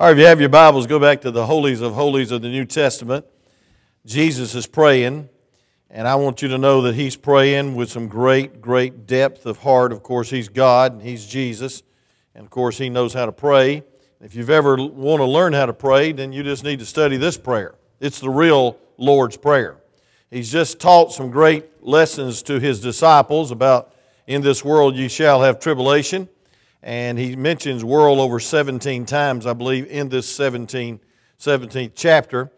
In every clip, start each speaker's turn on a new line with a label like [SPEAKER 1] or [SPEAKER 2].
[SPEAKER 1] All right, if you have your Bibles, go back to the holies of holies of the New Testament. Jesus is praying, and I want you to know that he's praying with some great, great depth of heart. Of course, he's God and he's Jesus, and of course, he knows how to pray. If you've ever want to learn how to pray, then you just need to study this prayer. It's the real Lord's Prayer. He's just taught some great lessons to his disciples about in this world you shall have tribulation and he mentions world over 17 times, I believe, in this 17, 17th chapter.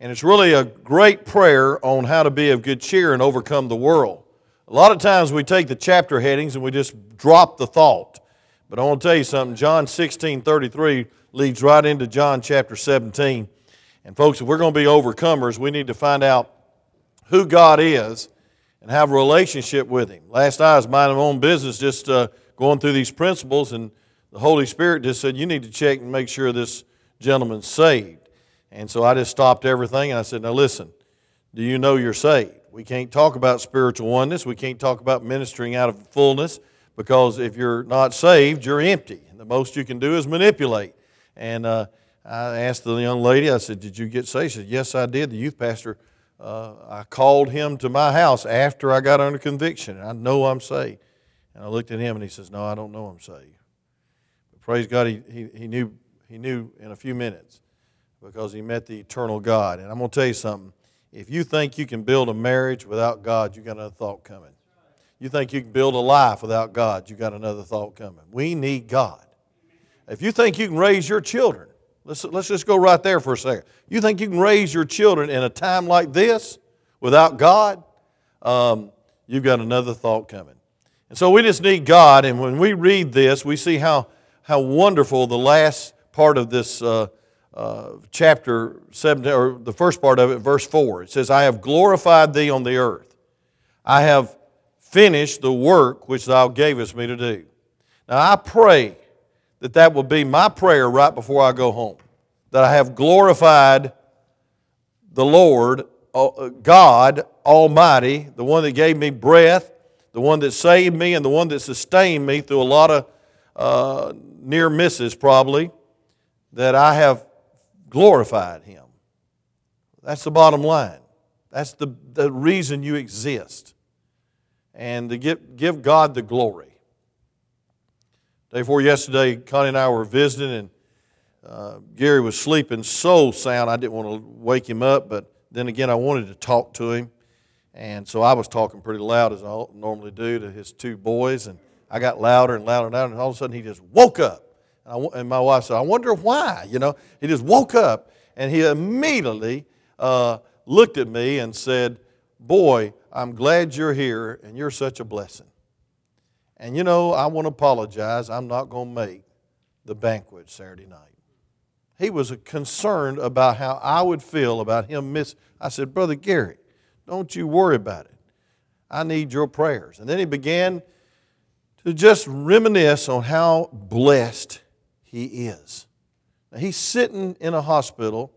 [SPEAKER 1] And it's really a great prayer on how to be of good cheer and overcome the world. A lot of times we take the chapter headings and we just drop the thought. But I want to tell you something. John 16 33 leads right into John chapter 17. And folks, if we're going to be overcomers, we need to find out who God is and have a relationship with Him. Last night I was minding my own business, just uh, going through these principles, and the Holy Spirit just said, You need to check and make sure this gentleman's saved. And so I just stopped everything and I said, Now listen, do you know you're saved? We can't talk about spiritual oneness. We can't talk about ministering out of fullness because if you're not saved, you're empty. And the most you can do is manipulate. And uh, I asked the young lady, I said, Did you get saved? She said, Yes, I did. The youth pastor, uh, I called him to my house after I got under conviction. I know I'm saved. And I looked at him and he says, No, I don't know I'm saved. But praise God, he, he, he, knew, he knew in a few minutes because he met the eternal God. And I'm going to tell you something. If you think you can build a marriage without God, you got another thought coming. You think you can build a life without God, you got another thought coming. We need God. If you think you can raise your children, let's, let's just go right there for a second. You think you can raise your children in a time like this without God, um, you've got another thought coming. And so we just need God, and when we read this, we see how, how wonderful the last part of this uh, uh, chapter 17, or the first part of it, verse 4. It says, I have glorified thee on the earth. I have finished the work which thou gavest me to do. Now I pray that that will be my prayer right before I go home, that I have glorified the Lord, uh, God Almighty, the one that gave me breath, the one that saved me and the one that sustained me through a lot of uh, near misses, probably, that I have glorified Him. That's the bottom line. That's the, the reason you exist. And to give, give God the glory. Day before yesterday, Connie and I were visiting, and uh, Gary was sleeping so sound I didn't want to wake him up, but then again, I wanted to talk to him. And so I was talking pretty loud as I normally do to his two boys, and I got louder and louder and louder, and all of a sudden he just woke up. And, I, and my wife said, I wonder why. You know, he just woke up, and he immediately uh, looked at me and said, Boy, I'm glad you're here, and you're such a blessing. And you know, I want to apologize. I'm not going to make the banquet Saturday night. He was concerned about how I would feel about him miss. I said, Brother Gary, don't you worry about it. I need your prayers. And then he began to just reminisce on how blessed he is. Now, he's sitting in a hospital,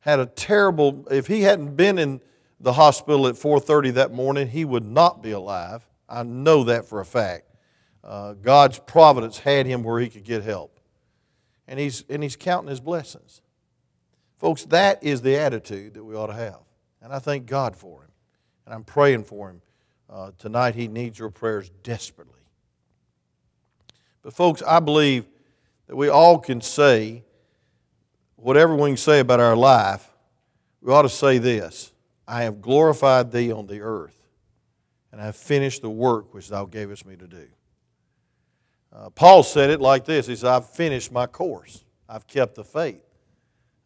[SPEAKER 1] had a terrible, if he hadn't been in the hospital at 4.30 that morning, he would not be alive. I know that for a fact. Uh, God's providence had him where he could get help. And he's, and he's counting his blessings. Folks, that is the attitude that we ought to have. And I thank God for him. And I'm praying for him. Uh, tonight, he needs your prayers desperately. But, folks, I believe that we all can say whatever we can say about our life, we ought to say this I have glorified thee on the earth, and I have finished the work which thou gavest me to do. Uh, Paul said it like this He said, I've finished my course, I've kept the faith.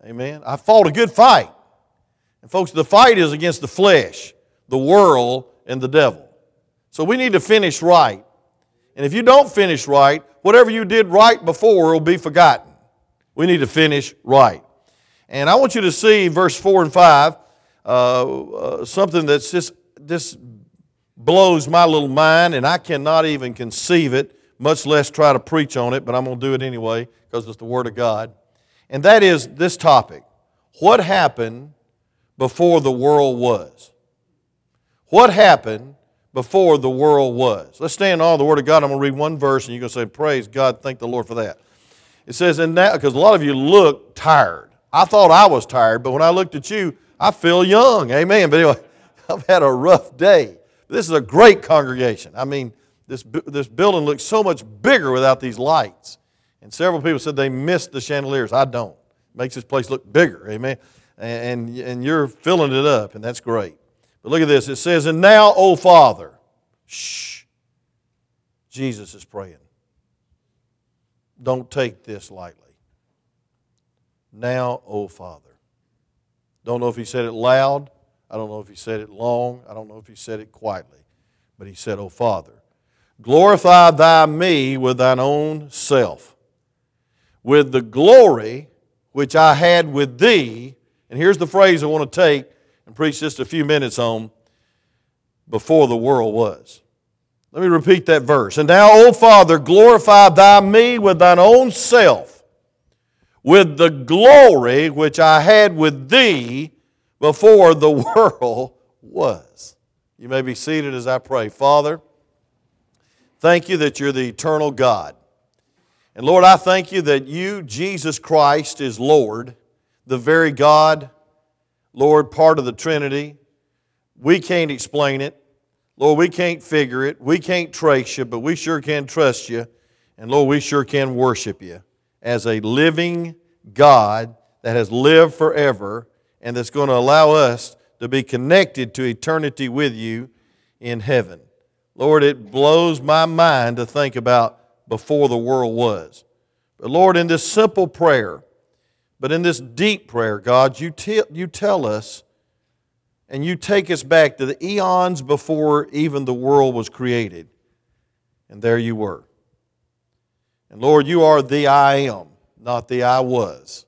[SPEAKER 1] Amen. I fought a good fight. And folks, the fight is against the flesh, the world, and the devil. So we need to finish right. And if you don't finish right, whatever you did right before will be forgotten. We need to finish right. And I want you to see verse 4 and 5, uh, uh, something that's just, just blows my little mind, and I cannot even conceive it, much less try to preach on it, but I'm going to do it anyway because it's the Word of God. And that is this topic What happened before the world was. What happened before the world was? Let's stand on the Word of God. I'm going to read one verse, and you're going to say, Praise God, thank the Lord for that. It says, and now, because a lot of you look tired. I thought I was tired, but when I looked at you, I feel young. Amen. But anyway, I've had a rough day. This is a great congregation. I mean, this, this building looks so much bigger without these lights. And several people said they missed the chandeliers. I don't. It makes this place look bigger. Amen. And, and you're filling it up, and that's great. But look at this. It says, And now, O Father, shh. Jesus is praying. Don't take this lightly. Now, O Father. Don't know if he said it loud. I don't know if he said it long. I don't know if he said it quietly. But he said, O Father, glorify thy me with thine own self, with the glory which I had with thee. And here's the phrase I want to take and preach just a few minutes on before the world was. Let me repeat that verse. And now, O Father, glorify thy me with thine own self, with the glory which I had with thee before the world was. You may be seated as I pray. Father, thank you that you're the eternal God. And Lord, I thank you that you, Jesus Christ, is Lord, the very God, Lord, part of the Trinity. We can't explain it. Lord, we can't figure it. We can't trace you, but we sure can trust you. And Lord, we sure can worship you as a living God that has lived forever and that's going to allow us to be connected to eternity with you in heaven. Lord, it blows my mind to think about before the world was. But Lord, in this simple prayer, but in this deep prayer, God, you, te- you tell us and you take us back to the eons before even the world was created. And there you were. And Lord, you are the I am, not the I was.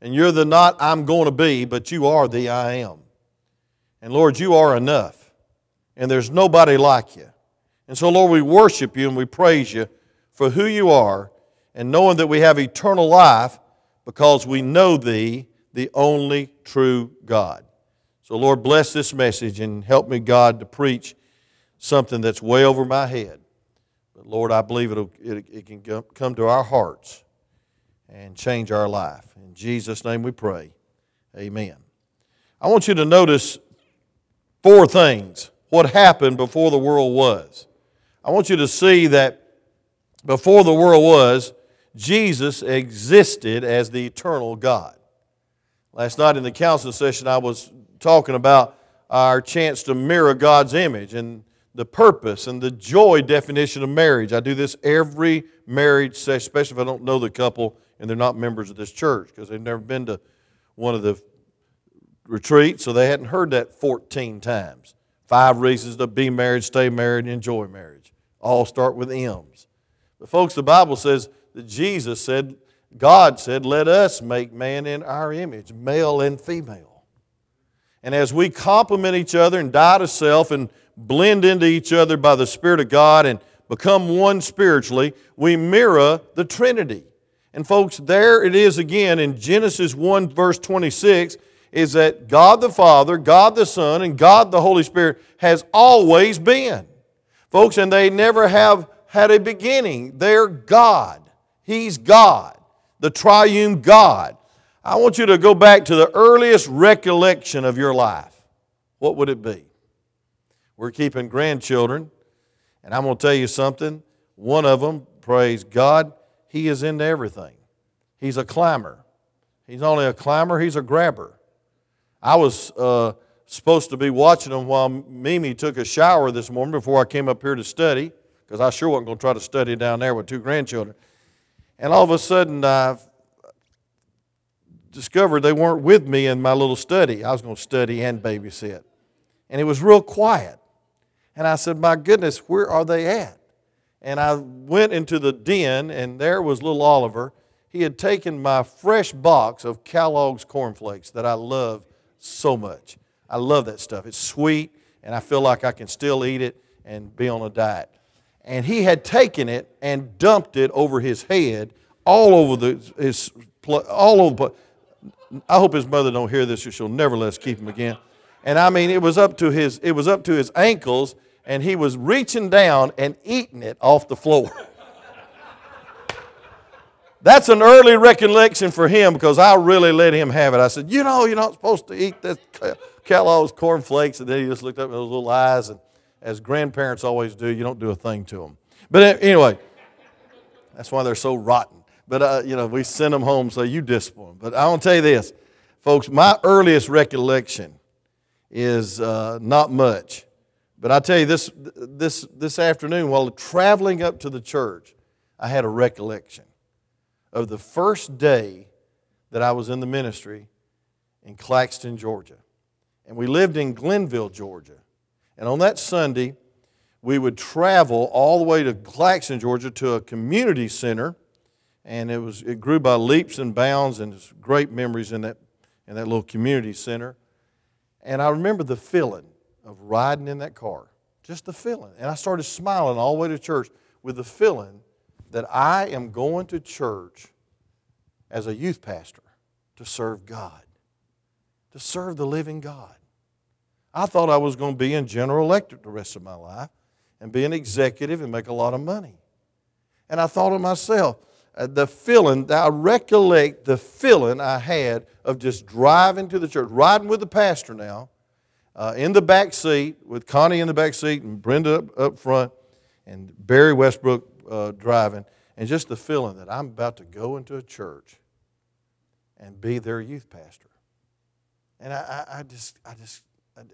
[SPEAKER 1] And you're the not I'm going to be, but you are the I am. And Lord, you are enough. And there's nobody like you. And so, Lord, we worship you and we praise you for who you are and knowing that we have eternal life because we know thee, the only true God. So, Lord, bless this message and help me, God, to preach something that's way over my head. But, Lord, I believe it, it can come to our hearts and change our life. In Jesus' name we pray. Amen. I want you to notice four things what happened before the world was. I want you to see that before the world was, Jesus existed as the eternal God. Last night in the council session, I was talking about our chance to mirror God's image and the purpose and the joy definition of marriage. I do this every marriage session, especially if I don't know the couple and they're not members of this church because they've never been to one of the retreats, so they hadn't heard that 14 times. Five reasons to be married, stay married, and enjoy marriage. All start with M's. But, folks, the Bible says that Jesus said, God said, let us make man in our image, male and female. And as we complement each other and die to self and blend into each other by the Spirit of God and become one spiritually, we mirror the Trinity. And folks, there it is again in Genesis 1, verse 26, is that God the Father, God the Son, and God the Holy Spirit has always been. Folks, and they never have had a beginning. They're God. He's God, the triune God. I want you to go back to the earliest recollection of your life. What would it be? We're keeping grandchildren, and I'm going to tell you something. One of them, praise God, he is into everything. He's a climber. He's only a climber, he's a grabber. I was uh, supposed to be watching him while Mimi took a shower this morning before I came up here to study, because I sure wasn't going to try to study down there with two grandchildren. And all of a sudden, I discovered they weren't with me in my little study. I was going to study and babysit. And it was real quiet. And I said, My goodness, where are they at? And I went into the den, and there was little Oliver. He had taken my fresh box of Kellogg's cornflakes that I love so much. I love that stuff. It's sweet, and I feel like I can still eat it and be on a diet. And he had taken it and dumped it over his head, all over the, his, all over. I hope his mother don't hear this or she'll never let us keep him again. And I mean, it was up to his, it was up to his ankles, and he was reaching down and eating it off the floor. That's an early recollection for him because I really let him have it. I said, You know, you're not supposed to eat this Kellogg's cornflakes. And then he just looked up with those little eyes. And as grandparents always do, you don't do a thing to them. But anyway, that's why they're so rotten. But, uh, you know, we send them home, so you discipline them. But I want to tell you this, folks, my earliest recollection is uh, not much. But I tell you, this, this, this afternoon, while traveling up to the church, I had a recollection of the first day that I was in the ministry in Claxton, Georgia. And we lived in Glennville, Georgia. And on that Sunday, we would travel all the way to Claxton, Georgia, to a community center. And it, was, it grew by leaps and bounds, and there's great memories in that, in that little community center. And I remember the feeling of riding in that car, just the feeling. And I started smiling all the way to church with the feeling that I am going to church as a youth pastor to serve God, to serve the living God. I thought I was going to be in General Electric the rest of my life and be an executive and make a lot of money. And I thought of myself, uh, the feeling, I recollect the feeling I had of just driving to the church, riding with the pastor now, uh, in the back seat with Connie in the back seat and Brenda up, up front and Barry Westbrook uh, driving, and just the feeling that I'm about to go into a church and be their youth pastor. And I, I, I just, I just,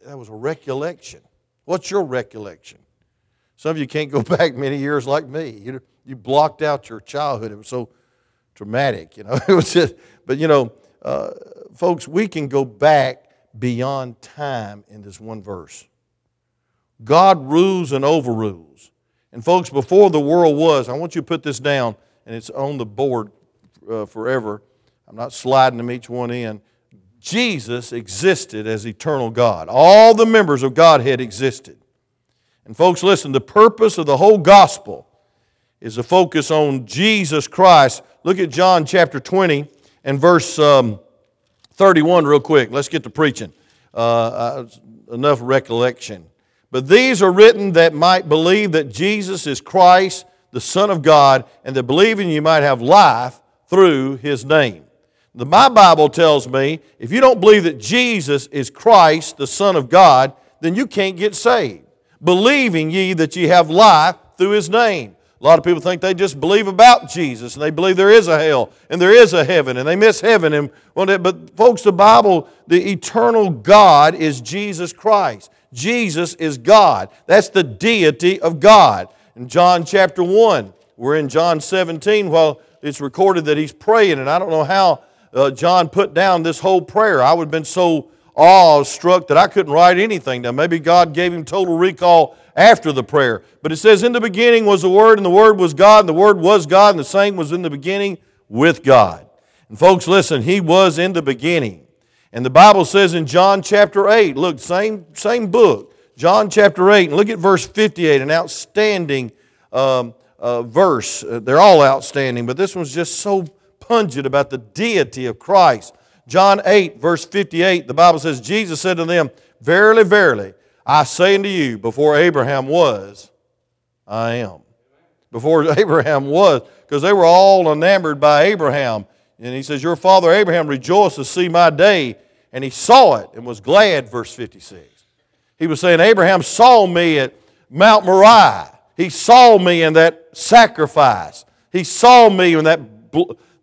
[SPEAKER 1] that was a recollection. What's your recollection? Some of you can't go back many years like me. You, you blocked out your childhood. It was so traumatic, you know. It was just, but you know, uh, folks, we can go back beyond time in this one verse. God rules and overrules. And folks, before the world was, I want you to put this down, and it's on the board uh, forever. I'm not sliding them each one in. Jesus existed as eternal God. All the members of Godhead existed. And folks, listen, the purpose of the whole gospel is to focus on Jesus Christ. Look at John chapter 20 and verse um, 31 real quick. Let's get to preaching. Uh, uh, enough recollection. But these are written that might believe that Jesus is Christ, the Son of God, and that believing you might have life through his name. The, my Bible tells me if you don't believe that Jesus is Christ, the Son of God, then you can't get saved. Believing ye that ye have life through his name. A lot of people think they just believe about Jesus and they believe there is a hell and there is a heaven and they miss heaven. And, but, folks, the Bible, the eternal God is Jesus Christ. Jesus is God. That's the deity of God. In John chapter 1, we're in John 17 while it's recorded that he's praying, and I don't know how uh, John put down this whole prayer. I would have been so awestruck that I couldn't write anything down. Maybe God gave him total recall after the prayer. But it says, In the beginning was the Word, and the Word was God, and the Word was God, and the same was in the beginning with God. And folks, listen, He was in the beginning. And the Bible says in John chapter 8, look, same, same book, John chapter 8, and look at verse 58, an outstanding um, uh, verse. Uh, they're all outstanding, but this one's just so pungent about the deity of Christ. John 8, verse 58, the Bible says, Jesus said to them, Verily, verily, I say unto you, before Abraham was, I am. Before Abraham was, because they were all enamored by Abraham. And he says, Your father Abraham rejoiced to see my day, and he saw it and was glad, verse 56. He was saying, Abraham saw me at Mount Moriah. He saw me in that sacrifice. He saw me in that,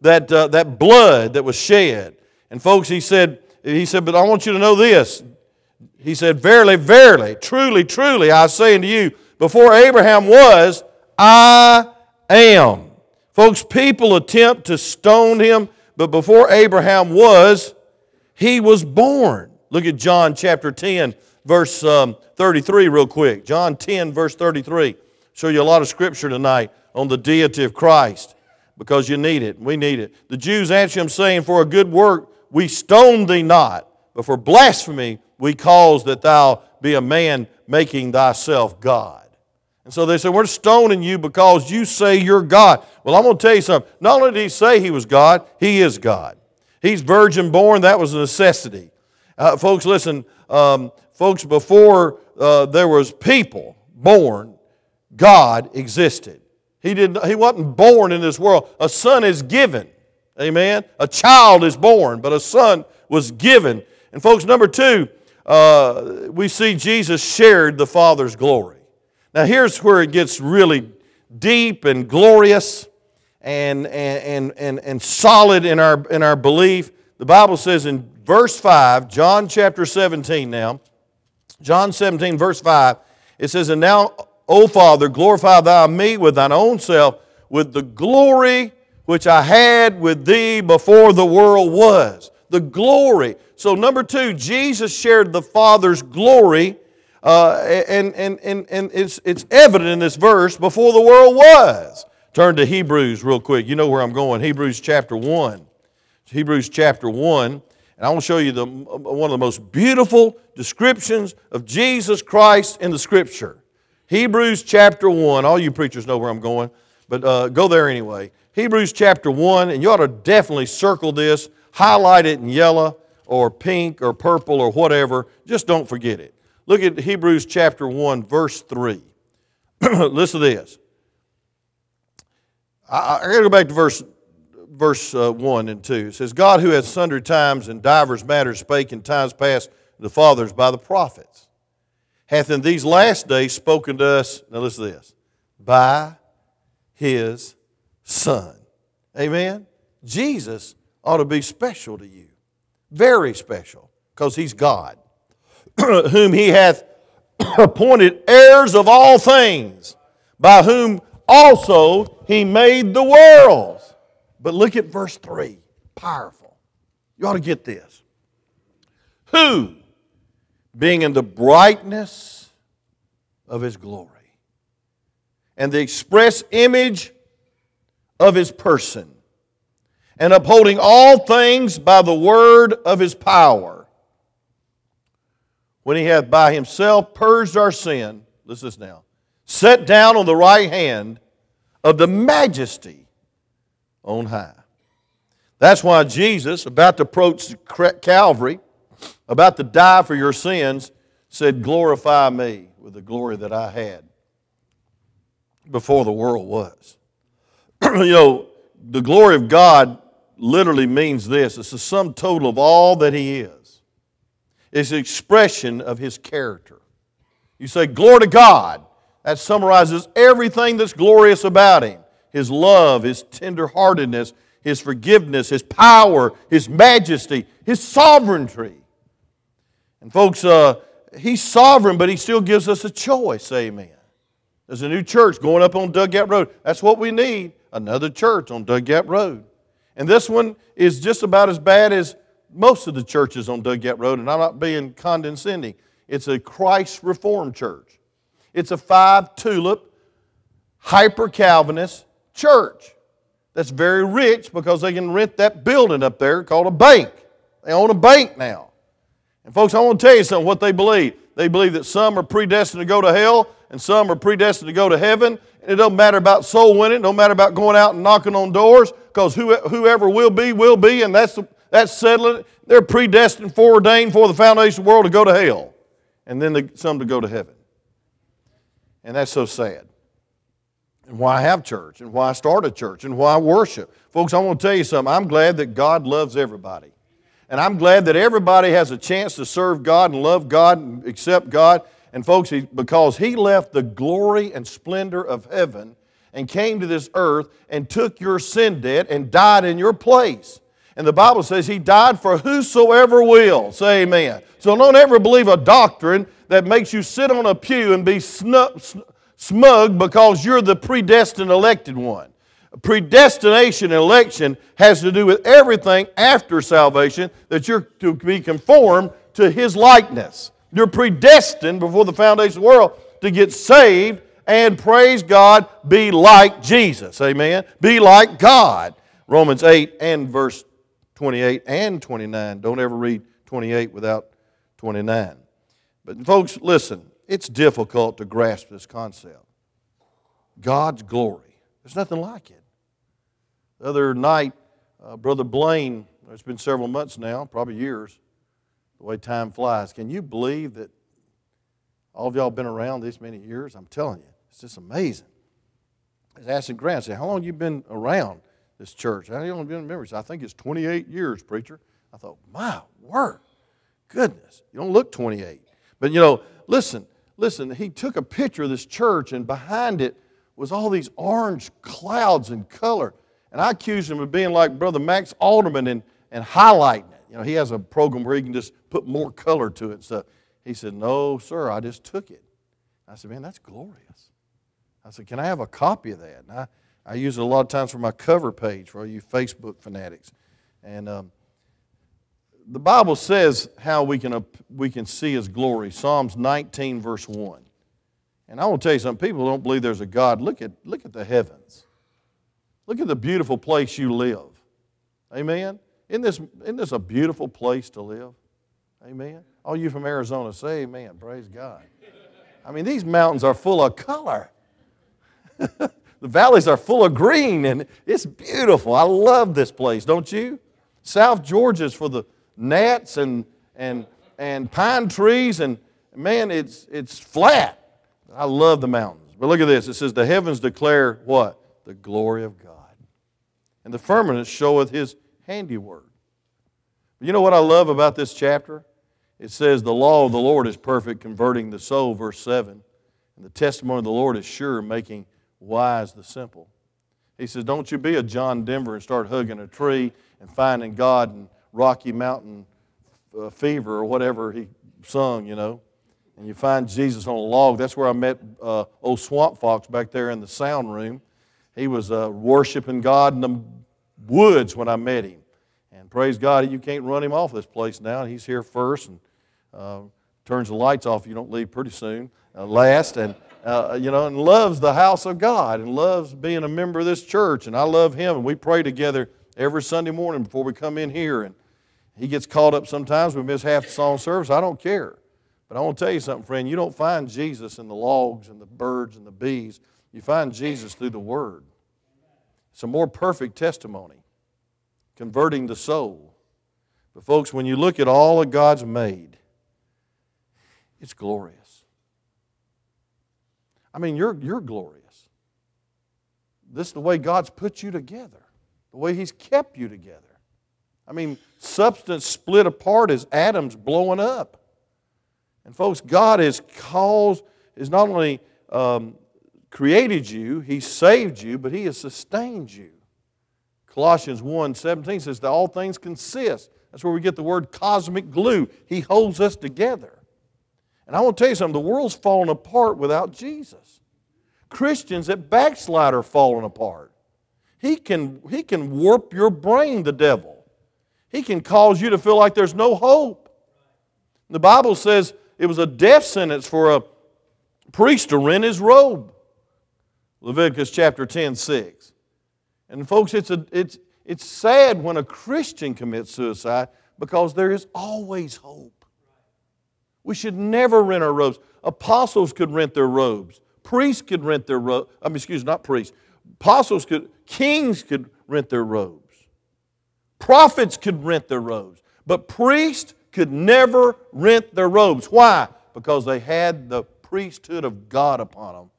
[SPEAKER 1] that, uh, that blood that was shed. And folks, he said, he said, but I want you to know this. He said, Verily, verily, truly, truly, I say unto you, before Abraham was, I am. Folks, people attempt to stone him, but before Abraham was, he was born. Look at John chapter 10, verse um, 33, real quick. John 10, verse 33. Show you a lot of scripture tonight on the deity of Christ because you need it. We need it. The Jews answer him, saying, For a good work we stone thee not, but for blasphemy we cause that thou be a man making thyself God. And so they said, We're stoning you because you say you're God. Well, I'm going to tell you something. Not only did he say he was God, he is God. He's virgin born, that was a necessity. Uh, folks, listen, um, folks, before uh, there was people born, God existed. He, didn't, he wasn't born in this world. A son is given. Amen. A child is born, but a son was given. And, folks, number two, uh, we see Jesus shared the Father's glory. Now, here's where it gets really deep and glorious and, and, and, and, solid in our, in our belief. The Bible says in verse 5, John chapter 17 now, John 17, verse 5, it says, And now, O Father, glorify thou me with thine own self, with the glory which I had with thee before the world was. The glory. So, number two, Jesus shared the Father's glory, uh, and, and, and, and it's, it's evident in this verse before the world was. Turn to Hebrews real quick. You know where I'm going. Hebrews chapter 1. Hebrews chapter 1. And I want to show you the, one of the most beautiful descriptions of Jesus Christ in the Scripture. Hebrews chapter 1. All you preachers know where I'm going, but uh, go there anyway. Hebrews chapter 1, and you ought to definitely circle this, highlight it in yellow or pink or purple or whatever. Just don't forget it. Look at Hebrews chapter 1, verse 3. Listen to this. I, I got to go back to verse, verse uh, 1 and 2. It says, God, who has sundry times and divers matters spake in times past the fathers by the prophets, hath in these last days spoken to us, now listen to this, by his Son. Amen? Jesus ought to be special to you, very special, because he's God, whom he hath appointed heirs of all things, by whom also he made the worlds. But look at verse 3. Powerful. You ought to get this. Who, being in the brightness of his glory and the express image of his person, and upholding all things by the word of his power, when he hath by himself purged our sin, listen this now, set down on the right hand of the majesty on high. That's why Jesus, about to approach Calvary, about to die for your sins, said, Glorify me with the glory that I had before the world was. you know, the glory of God literally means this it's the sum total of all that He is, it's an expression of His character. You say, Glory to God. That summarizes everything that's glorious about him his love, his tenderheartedness, his forgiveness, his power, his majesty, his sovereignty. And, folks, uh, he's sovereign, but he still gives us a choice. Amen. There's a new church going up on Dug Gap Road. That's what we need another church on Dug Gap Road. And this one is just about as bad as most of the churches on Dug Gap Road, and I'm not being condescending. It's a Christ Reformed church. It's a five tulip, hyper Calvinist church that's very rich because they can rent that building up there called a bank. They own a bank now. And folks, I want to tell you something what they believe. They believe that some are predestined to go to hell and some are predestined to go to heaven. And it doesn't matter about soul winning, it don't matter about going out and knocking on doors, because whoever will be, will be, and that's, that's settling. They're predestined, foreordained for the foundation of the world to go to hell, and then the, some to go to heaven. And that's so sad. And why have church, and why start a church, and why worship. Folks, I want to tell you something. I'm glad that God loves everybody. And I'm glad that everybody has a chance to serve God and love God and accept God. And folks, he, because He left the glory and splendor of heaven and came to this earth and took your sin debt and died in your place. And the Bible says He died for whosoever will. Say amen. So don't ever believe a doctrine that makes you sit on a pew and be smug because you're the predestined elected one. Predestination and election has to do with everything after salvation that you're to be conformed to His likeness. You're predestined before the foundation of the world to get saved and praise God, be like Jesus. Amen. Be like God. Romans 8 and verse 28 and 29. Don't ever read 28 without 29. But, folks, listen, it's difficult to grasp this concept. God's glory. There's nothing like it. The other night, uh, Brother Blaine, it's been several months now, probably years, the way time flies. Can you believe that all of y'all been around this many years? I'm telling you, it's just amazing. I was asking Grant, I said, How long you been around this church? How long have you been a member? Said, I think it's 28 years, preacher. I thought, My word, goodness, you don't look 28. But you know, listen, listen, he took a picture of this church, and behind it was all these orange clouds in color. And I accused him of being like Brother Max Alderman and, and highlighting it. You know, he has a program where he can just put more color to it stuff. He said, No, sir, I just took it. I said, Man, that's glorious. I said, Can I have a copy of that? And I, I use it a lot of times for my cover page for you Facebook fanatics. And um, the Bible says how we can, we can see His glory. Psalms 19, verse 1. And I want to tell you something people don't believe there's a God. Look at, look at the heavens. Look at the beautiful place you live. Amen? Isn't this, isn't this a beautiful place to live? Amen? All you from Arizona say amen. Praise God. I mean, these mountains are full of color. the valleys are full of green, and it's beautiful. I love this place, don't you? South Georgia's for the gnats and, and, and pine trees, and man, it's, it's flat. I love the mountains. But look at this. It says, The heavens declare what? The glory of God. And the firmament showeth his handiwork. You know what I love about this chapter? It says, The law of the Lord is perfect, converting the soul, verse 7. And the testimony of the Lord is sure, making wise the simple. He says, Don't you be a John Denver and start hugging a tree and finding God in Rocky Mountain uh, fever or whatever he sung, you know and you find Jesus on a log. That's where I met uh, old Swamp Fox back there in the sound room. He was uh, worshiping God in the woods when I met him. And praise God, you can't run him off this place now. He's here first and uh, turns the lights off. You don't leave pretty soon. Uh, last and uh, you know, and loves the house of God and loves being a member of this church. And I love him. And we pray together every Sunday morning before we come in here. And he gets caught up sometimes. We miss half the song service. I don't care. But I want to tell you something, friend. You don't find Jesus in the logs and the birds and the bees. You find Jesus through the Word. It's a more perfect testimony, converting the soul. But, folks, when you look at all that God's made, it's glorious. I mean, you're, you're glorious. This is the way God's put you together, the way He's kept you together. I mean, substance split apart as atoms blowing up. And folks, God has caused, is not only um, created you, He saved you, but He has sustained you. Colossians 1 17 says that all things consist. That's where we get the word cosmic glue. He holds us together. And I want to tell you something the world's falling apart without Jesus. Christians that backslide are falling apart. He can, he can warp your brain, the devil. He can cause you to feel like there's no hope. The Bible says it was a death sentence for a priest to rent his robe. Leviticus chapter 10, 6. And folks, it's, a, it's, it's sad when a Christian commits suicide because there is always hope. We should never rent our robes. Apostles could rent their robes. Priests could rent their robes. I mean, excuse me, not priests. Apostles could, kings could rent their robes. Prophets could rent their robes. But priests could never rent their robes. Why? Because they had the priesthood of God upon them.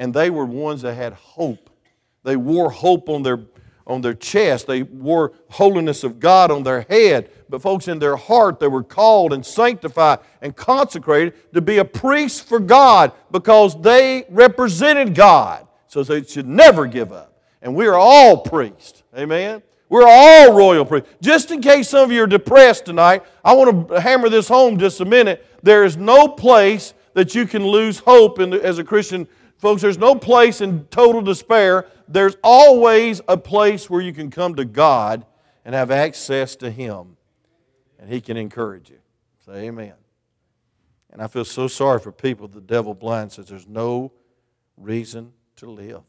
[SPEAKER 1] And they were ones that had hope. They wore hope on their, on their chest. They wore holiness of God on their head. But, folks, in their heart, they were called and sanctified and consecrated to be a priest for God because they represented God. So they should never give up. And we are all priests. Amen? We're all royal priests. Just in case some of you are depressed tonight, I want to hammer this home just a minute. There is no place that you can lose hope in, as a Christian. Folks, there's no place in total despair. There's always a place where you can come to God and have access to Him, and He can encourage you. Say amen. And I feel so sorry for people the devil blind says there's no reason to live.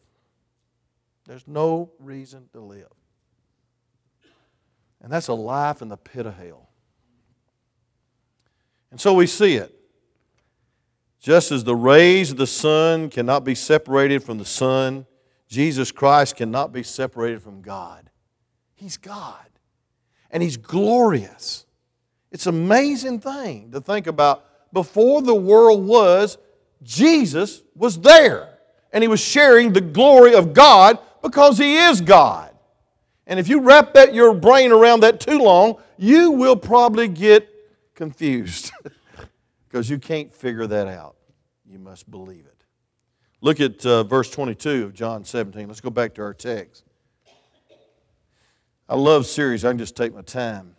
[SPEAKER 1] There's no reason to live. And that's a life in the pit of hell. And so we see it. Just as the rays of the sun cannot be separated from the sun, Jesus Christ cannot be separated from God. He's God. And He's glorious. It's an amazing thing to think about. Before the world was, Jesus was there. and he was sharing the glory of God because he is God. And if you wrap that, your brain around that too long, you will probably get confused because you can't figure that out. You must believe it. Look at uh, verse 22 of John 17. Let's go back to our text. I love series. I can just take my time.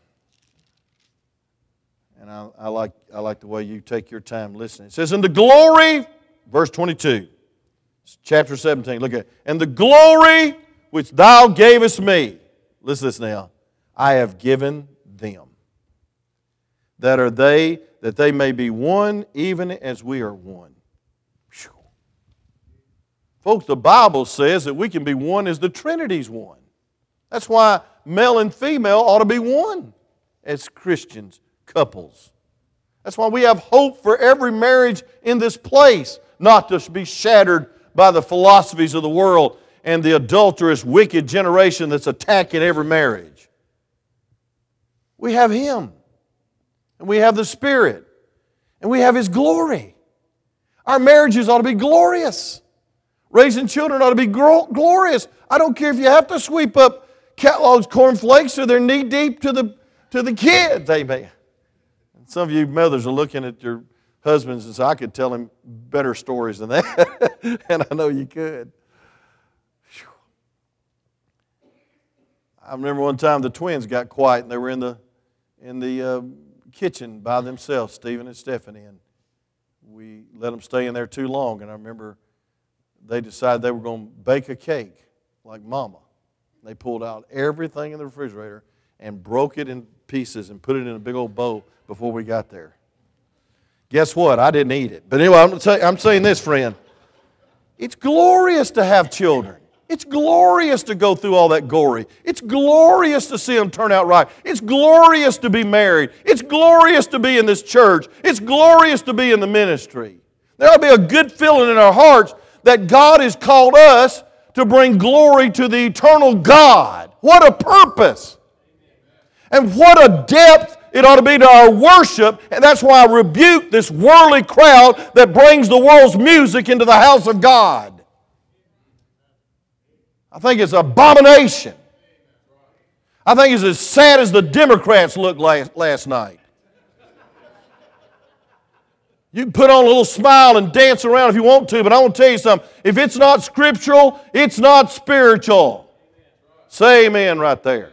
[SPEAKER 1] And I, I, like, I like the way you take your time listening. It says, In the glory, verse 22, chapter 17, look at it. And the glory which thou gavest me, listen to this now, I have given them. That are they, that they may be one, even as we are one. Whew. Folks, the Bible says that we can be one as the Trinity's one. That's why male and female ought to be one as Christians couples. That's why we have hope for every marriage in this place, not to be shattered by the philosophies of the world and the adulterous, wicked generation that's attacking every marriage. We have Him, and we have the Spirit, and we have His glory. Our marriages ought to be glorious. Raising children ought to be glorious. I don't care if you have to sweep up Kellogg's cornflakes or they're knee deep to the, to the kids. Amen. Some of you mothers are looking at your husbands and say, I could tell him better stories than that. and I know you could. I remember one time the twins got quiet and they were in the, in the uh, kitchen by themselves, Stephen and Stephanie. And we let them stay in there too long. And I remember they decided they were going to bake a cake like mama. They pulled out everything in the refrigerator and broke it in pieces and put it in a big old bowl before we got there. Guess what? I didn't eat it. But anyway, I'm, say, I'm saying this, friend. It's glorious to have children. It's glorious to go through all that glory. It's glorious to see them turn out right. It's glorious to be married. It's glorious to be in this church. It's glorious to be in the ministry. There ought to be a good feeling in our hearts that God has called us to bring glory to the eternal God. What a purpose! And what a depth it ought to be to our worship. And that's why I rebuke this worldly crowd that brings the world's music into the house of God. I think it's an abomination. I think it's as sad as the Democrats looked last, last night. You can put on a little smile and dance around if you want to, but I want to tell you something. If it's not scriptural, it's not spiritual. Say amen right there.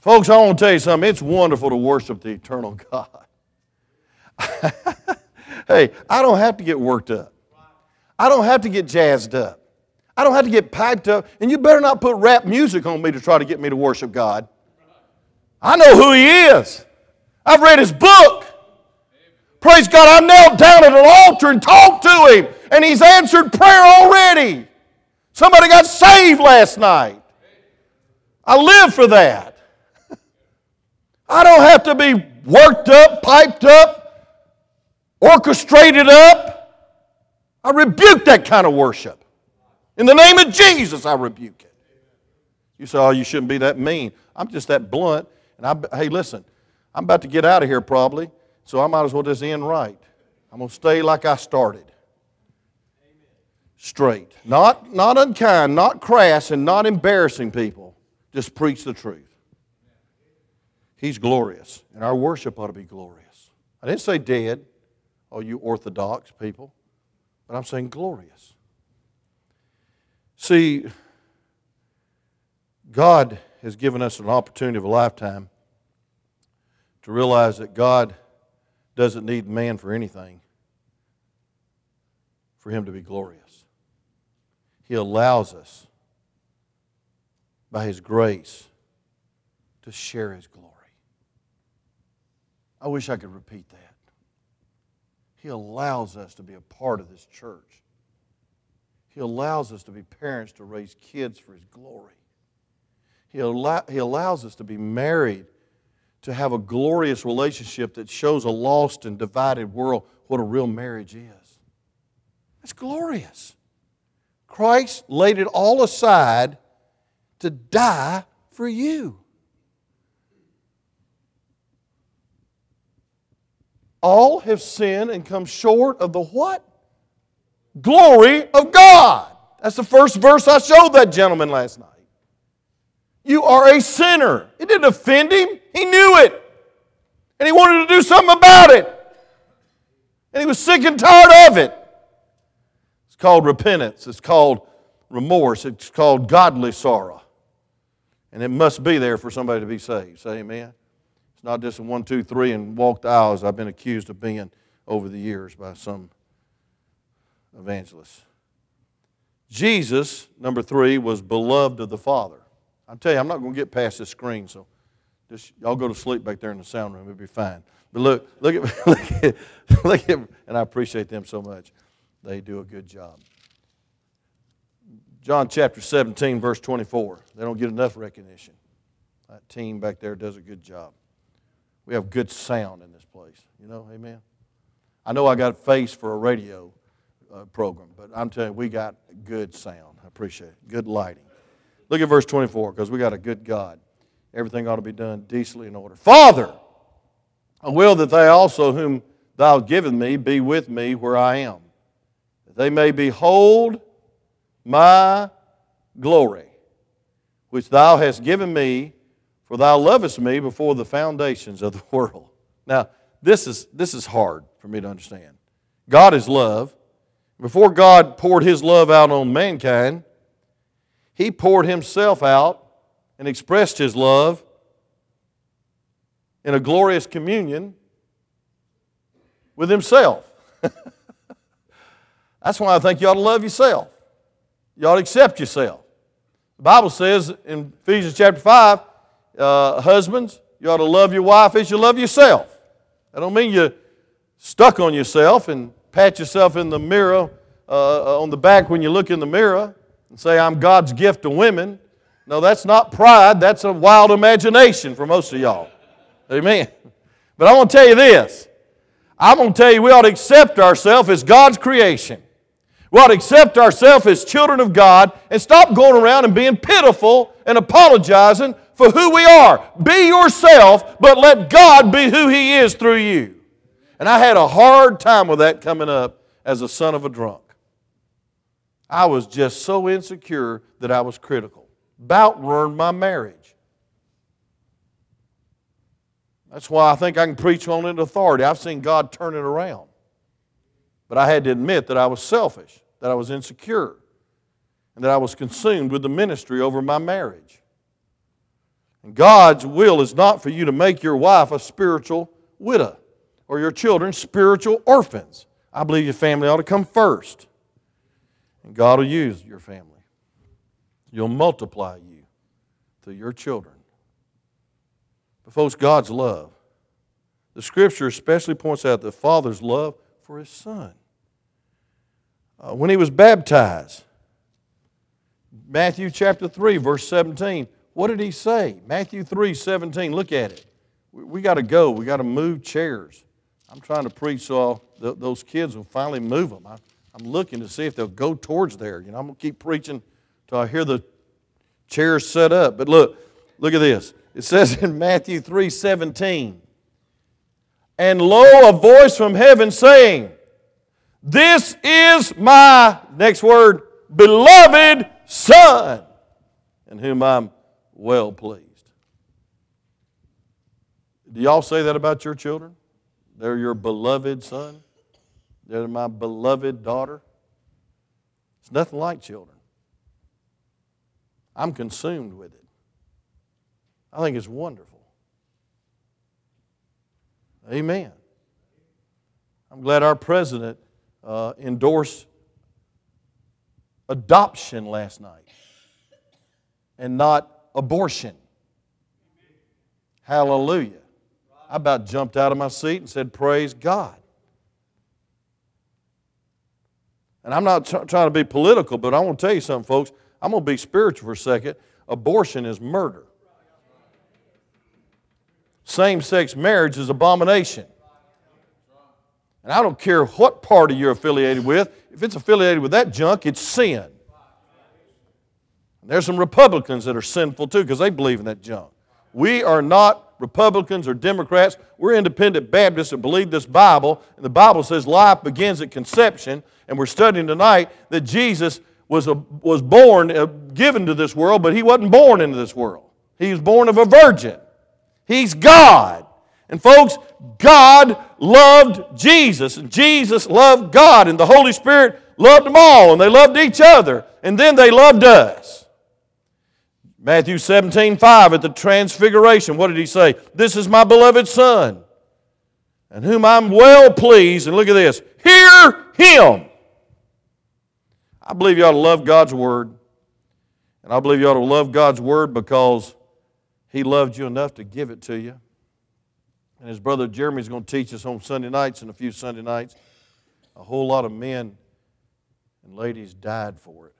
[SPEAKER 1] Folks, I want to tell you something. It's wonderful to worship the eternal God. hey, I don't have to get worked up. I don't have to get jazzed up. I don't have to get piped up. And you better not put rap music on me to try to get me to worship God. I know who He is. I've read His book. Praise God, I knelt down at an altar and talked to Him, and He's answered prayer already. Somebody got saved last night. I live for that. I don't have to be worked up, piped up, orchestrated up. I rebuke that kind of worship. In the name of Jesus, I rebuke it. You say, oh, you shouldn't be that mean. I'm just that blunt. And I, hey, listen, I'm about to get out of here probably. So I might as well just end right. I'm going to stay like I started. Straight. Not, not unkind, not crass, and not embarrassing people. Just preach the truth. He's glorious, and our worship ought to be glorious. I didn't say dead, oh, you orthodox people, but I'm saying glorious. See, God has given us an opportunity of a lifetime to realize that God doesn't need man for anything for him to be glorious. He allows us, by his grace, to share his glory. I wish I could repeat that. He allows us to be a part of this church. He allows us to be parents to raise kids for his glory. He, allow, he allows us to be married to have a glorious relationship that shows a lost and divided world what a real marriage is. That's glorious. Christ laid it all aside to die for you. All have sinned and come short of the what? Glory of God. That's the first verse I showed that gentleman last night. You are a sinner. It didn't offend him, he knew it. And he wanted to do something about it. And he was sick and tired of it. It's called repentance, it's called remorse, it's called godly sorrow. And it must be there for somebody to be saved. Say amen. It's not just a one, two, three, and walk the aisles I've been accused of being over the years by some evangelists. Jesus, number three, was beloved of the Father. I tell you, I'm not going to get past this screen, so just y'all go to sleep back there in the sound room. It'll be fine. But look, look at, look at, look at, and I appreciate them so much. They do a good job. John chapter 17, verse 24. They don't get enough recognition. That team back there does a good job. We have good sound in this place. You know, amen? I know I got a face for a radio uh, program, but I'm telling you, we got good sound. I appreciate it. Good lighting. Look at verse 24, because we got a good God. Everything ought to be done decently in order. Father, I will that they also, whom thou hast given me, be with me where I am, that they may behold my glory, which thou hast given me, for thou lovest me before the foundations of the world. Now, this is, this is hard for me to understand. God is love. Before God poured his love out on mankind, he poured himself out and expressed his love in a glorious communion with himself. That's why I think you ought to love yourself. You ought to accept yourself. The Bible says in Ephesians chapter 5, uh, husbands, you ought to love your wife as you love yourself. I don't mean you're stuck on yourself and pat yourself in the mirror uh, uh, on the back when you look in the mirror and say, I'm God's gift to women. No, that's not pride. That's a wild imagination for most of y'all. Amen. But I want to tell you this. I'm going to tell you we ought to accept ourselves as God's creation. We ought to accept ourselves as children of God and stop going around and being pitiful and apologizing for who we are. Be yourself, but let God be who He is through you. And I had a hard time with that coming up as a son of a drunk. I was just so insecure that I was critical. About ruined my marriage. That's why I think I can preach on it authority. I've seen God turn it around. But I had to admit that I was selfish, that I was insecure, and that I was consumed with the ministry over my marriage. And God's will is not for you to make your wife a spiritual widow or your children spiritual orphans. I believe your family ought to come first. And God will use your family. You'll multiply you through your children. But, folks, God's love. The scripture especially points out the Father's love for his Son. Uh, when he was baptized, Matthew chapter 3, verse 17, what did he say? Matthew 3, 17, look at it. We, we got to go. We got to move chairs. I'm trying to preach so th- those kids will finally move them. I, I'm looking to see if they'll go towards there. You know, I'm going to keep preaching till I hear the chairs set up. But look, look at this. It says in Matthew 3 17, and lo, a voice from heaven saying, This is my, next word, beloved Son, in whom I'm well pleased. Do y'all say that about your children? They're your beloved son? They're my beloved daughter. It's nothing like children. I'm consumed with it. I think it's wonderful. Amen. I'm glad our president uh, endorsed adoption last night and not abortion. Hallelujah. I about jumped out of my seat and said, Praise God. And I'm not trying to be political, but I want to tell you something, folks. I'm going to be spiritual for a second. Abortion is murder. Same sex marriage is abomination. And I don't care what party you're affiliated with, if it's affiliated with that junk, it's sin. And there's some Republicans that are sinful too because they believe in that junk. We are not Republicans or Democrats. We're independent Baptists that believe this Bible. And the Bible says life begins at conception. And we're studying tonight that Jesus was, a, was born, uh, given to this world, but he wasn't born into this world. He was born of a virgin. He's God. And folks, God loved Jesus, and Jesus loved God, and the Holy Spirit loved them all, and they loved each other, and then they loved us. Matthew 17, 5, at the transfiguration, what did he say? This is my beloved Son, and whom I'm well pleased. And look at this hear him. I believe you ought to love God's Word. And I believe you ought to love God's Word because He loved you enough to give it to you. And his brother Jeremy's going to teach us on Sunday nights and a few Sunday nights. A whole lot of men and ladies died for it,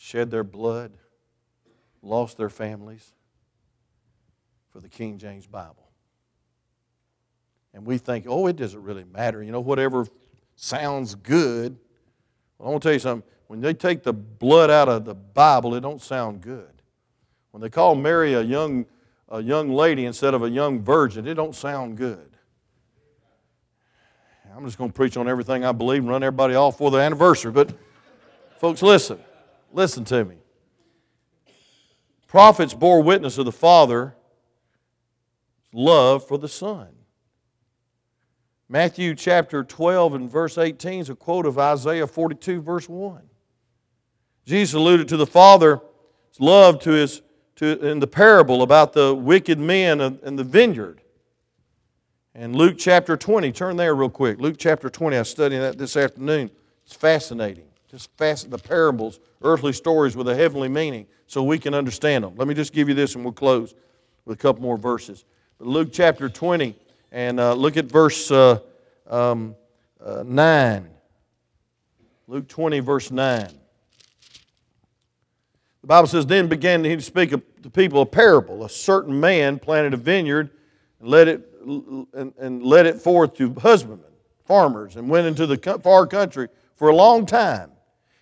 [SPEAKER 1] shed their blood, lost their families for the King James Bible. And we think, oh, it doesn't really matter. You know, whatever sounds good. Well, I want to tell you something. When they take the blood out of the Bible, it don't sound good. When they call Mary a young, a young lady instead of a young virgin, it don't sound good. I'm just going to preach on everything I believe and run everybody off for the anniversary. But, folks, listen. Listen to me. Prophets bore witness of the Father's love for the Son. Matthew chapter 12 and verse 18 is a quote of Isaiah 42, verse 1. Jesus alluded to the Father's love to his, to, in the parable about the wicked men in the vineyard. And Luke chapter 20, turn there real quick. Luke chapter 20, I studying that this afternoon. It's fascinating. Just fast, the parables, earthly stories with a heavenly meaning so we can understand them. Let me just give you this and we'll close with a couple more verses. Luke chapter 20, and uh, look at verse uh, um, uh, 9. Luke 20, verse 9. The Bible says, Then began he to speak to people a parable. A certain man planted a vineyard and let it and, and led it forth to husbandmen, farmers, and went into the far country for a long time.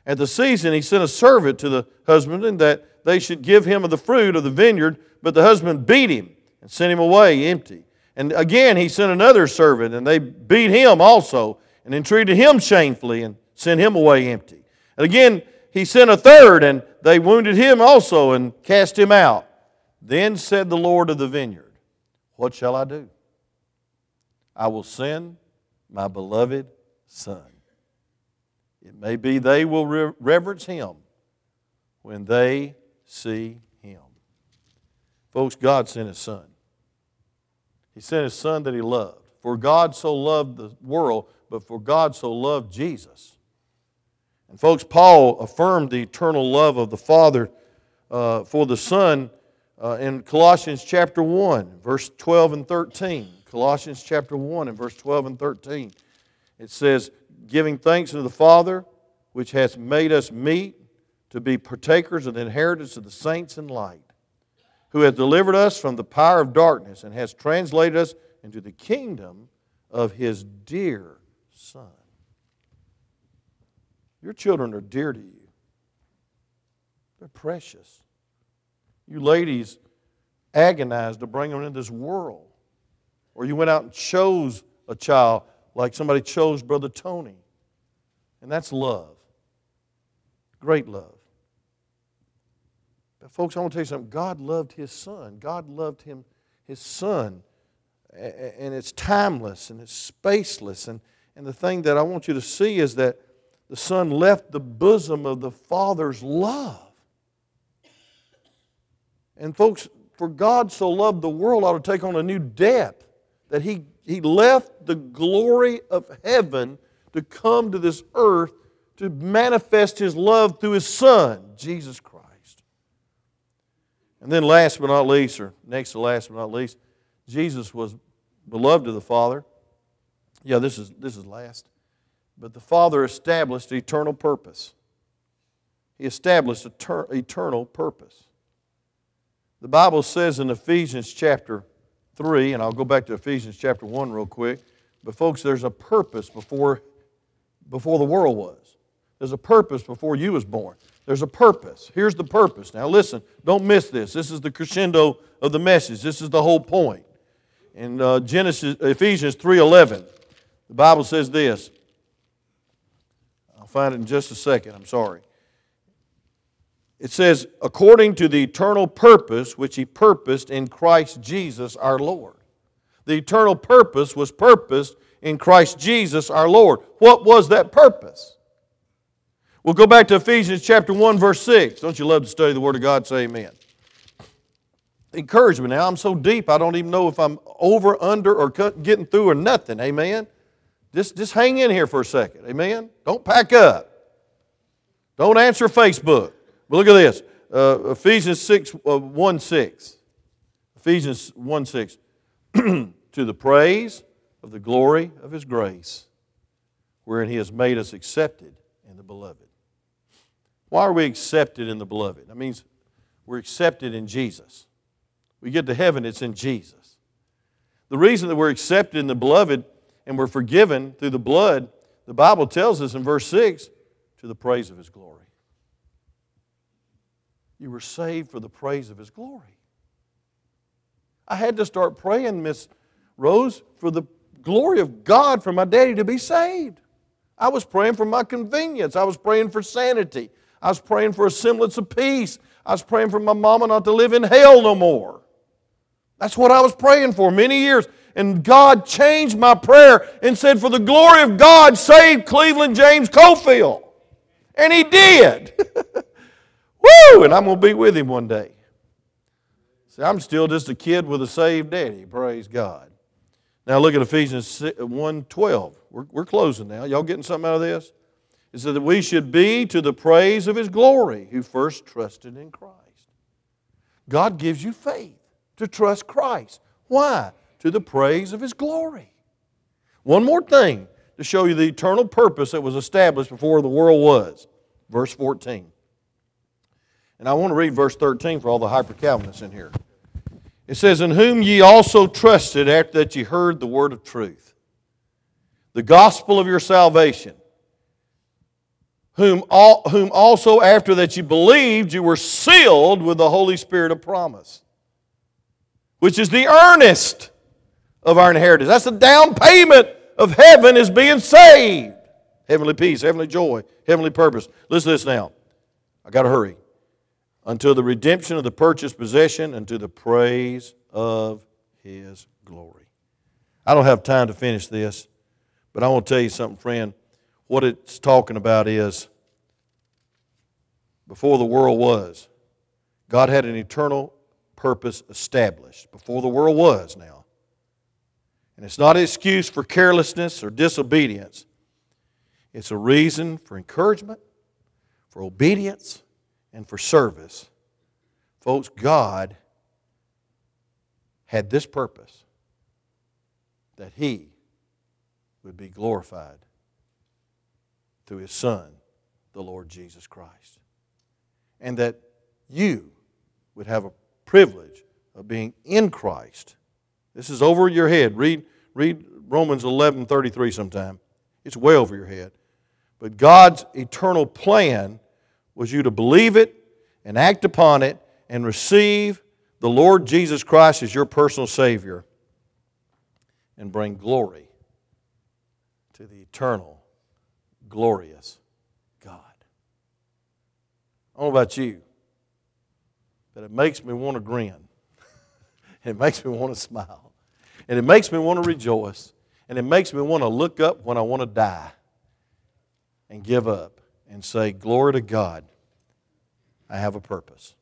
[SPEAKER 1] At the season, he sent a servant to the husbandman that they should give him of the fruit of the vineyard, but the husband beat him and sent him away empty. And again, he sent another servant, and they beat him also and entreated him shamefully and sent him away empty. And again, he sent a third, and they wounded him also and cast him out. Then said the Lord of the vineyard, What shall I do? I will send my beloved Son. It may be they will reverence him when they see him. Folks, God sent his Son. He sent his Son that he loved. For God so loved the world, but for God so loved Jesus. And folks, Paul affirmed the eternal love of the Father uh, for the Son uh, in Colossians chapter 1, verse 12 and 13. Colossians chapter 1 and verse 12 and 13. It says, Giving thanks to the Father, which has made us meet to be partakers of the inheritance of the saints in light, who has delivered us from the power of darkness and has translated us into the kingdom of his dear Son. Your children are dear to you, they're precious. You ladies agonized to bring them into this world or you went out and chose a child like somebody chose Brother Tony. And that's love. Great love. But folks, I want to tell you something. God loved his son. God loved him, his son. And it's timeless and it's spaceless. And, and the thing that I want you to see is that the son left the bosom of the father's love. And folks, for God so loved the world ought to take on a new depth that he, he left the glory of heaven to come to this earth to manifest his love through his son, Jesus Christ. And then, last but not least, or next to last but not least, Jesus was beloved of the Father. Yeah, this is, this is last. But the Father established eternal purpose. He established eternal purpose. The Bible says in Ephesians chapter 3, and I'll go back to Ephesians chapter 1 real quick. But, folks, there's a purpose before, before the world was. There's a purpose before you was born. There's a purpose. Here's the purpose. Now listen, don't miss this. This is the crescendo of the message. This is the whole point. In uh, Genesis, Ephesians 3:11, the Bible says this. I'll find it in just a second. I'm sorry. It says, according to the eternal purpose which he purposed in Christ Jesus our Lord. The eternal purpose was purposed in Christ Jesus our Lord. What was that purpose? We'll go back to Ephesians chapter 1, verse 6. Don't you love to study the Word of God? Say amen. Encouragement. Now, I'm so deep, I don't even know if I'm over, under, or getting through or nothing. Amen. Just, just hang in here for a second. Amen. Don't pack up. Don't answer Facebook. But look at this uh, Ephesians 6, uh, 1 6. Ephesians 1 6. to the praise of the glory of his grace, wherein he has made us accepted in the beloved. Why are we accepted in the beloved? That means we're accepted in Jesus. We get to heaven, it's in Jesus. The reason that we're accepted in the beloved and we're forgiven through the blood, the Bible tells us in verse 6 to the praise of his glory. You were saved for the praise of his glory. I had to start praying, Miss Rose, for the glory of God for my daddy to be saved. I was praying for my convenience. I was praying for sanity. I was praying for a semblance of peace. I was praying for my mama not to live in hell no more. That's what I was praying for many years. And God changed my prayer and said, For the glory of God, save Cleveland James Cofield. And He did. Woo! And I'm going to be with Him one day. See, I'm still just a kid with a saved daddy. Praise God. Now look at Ephesians 1 12. We're, we're closing now. Y'all getting something out of this? It said that we should be to the praise of His glory who first trusted in Christ. God gives you faith to trust Christ. Why? To the praise of His glory. One more thing to show you the eternal purpose that was established before the world was. Verse 14. And I want to read verse 13 for all the hyper Calvinists in here. It says, In whom ye also trusted after that ye heard the word of truth, the gospel of your salvation, whom, all, whom also after that ye believed, you were sealed with the Holy Spirit of promise, which is the earnest of our inheritance. That's the down payment of heaven is being saved. Heavenly peace, heavenly joy, heavenly purpose. Listen to this now. I got to hurry until the redemption of the purchased possession, unto the praise of his glory. I don't have time to finish this, but I want to tell you something, friend. What it's talking about is before the world was, God had an eternal purpose established. Before the world was now. And it's not an excuse for carelessness or disobedience, it's a reason for encouragement, for obedience, and for service. Folks, God had this purpose that He would be glorified through His Son, the Lord Jesus Christ. And that you would have a privilege of being in Christ. This is over your head. Read, read Romans 11 33 sometime. It's way over your head. But God's eternal plan was you to believe it and act upon it and receive the Lord Jesus Christ as your personal Savior and bring glory to the eternal, glorious God. I don't know about you, but it makes me want to grin. it makes me want to smile. And it makes me want to rejoice. And it makes me want to look up when I want to die and give up and say, Glory to God, I have a purpose.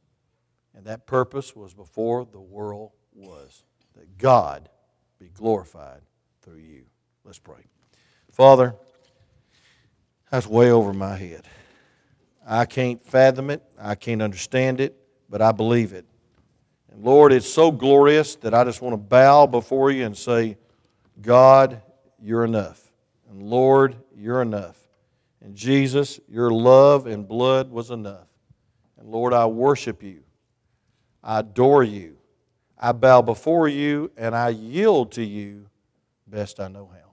[SPEAKER 1] And that purpose was before the world was that God be glorified through you. Let's pray. Father, that's way over my head. I can't fathom it, I can't understand it, but I believe it. And Lord, it's so glorious that I just want to bow before you and say, God, you're enough. And Lord, you're enough. And Jesus, your love and blood was enough. And Lord, I worship you. I adore you. I bow before you and I yield to you best I know how.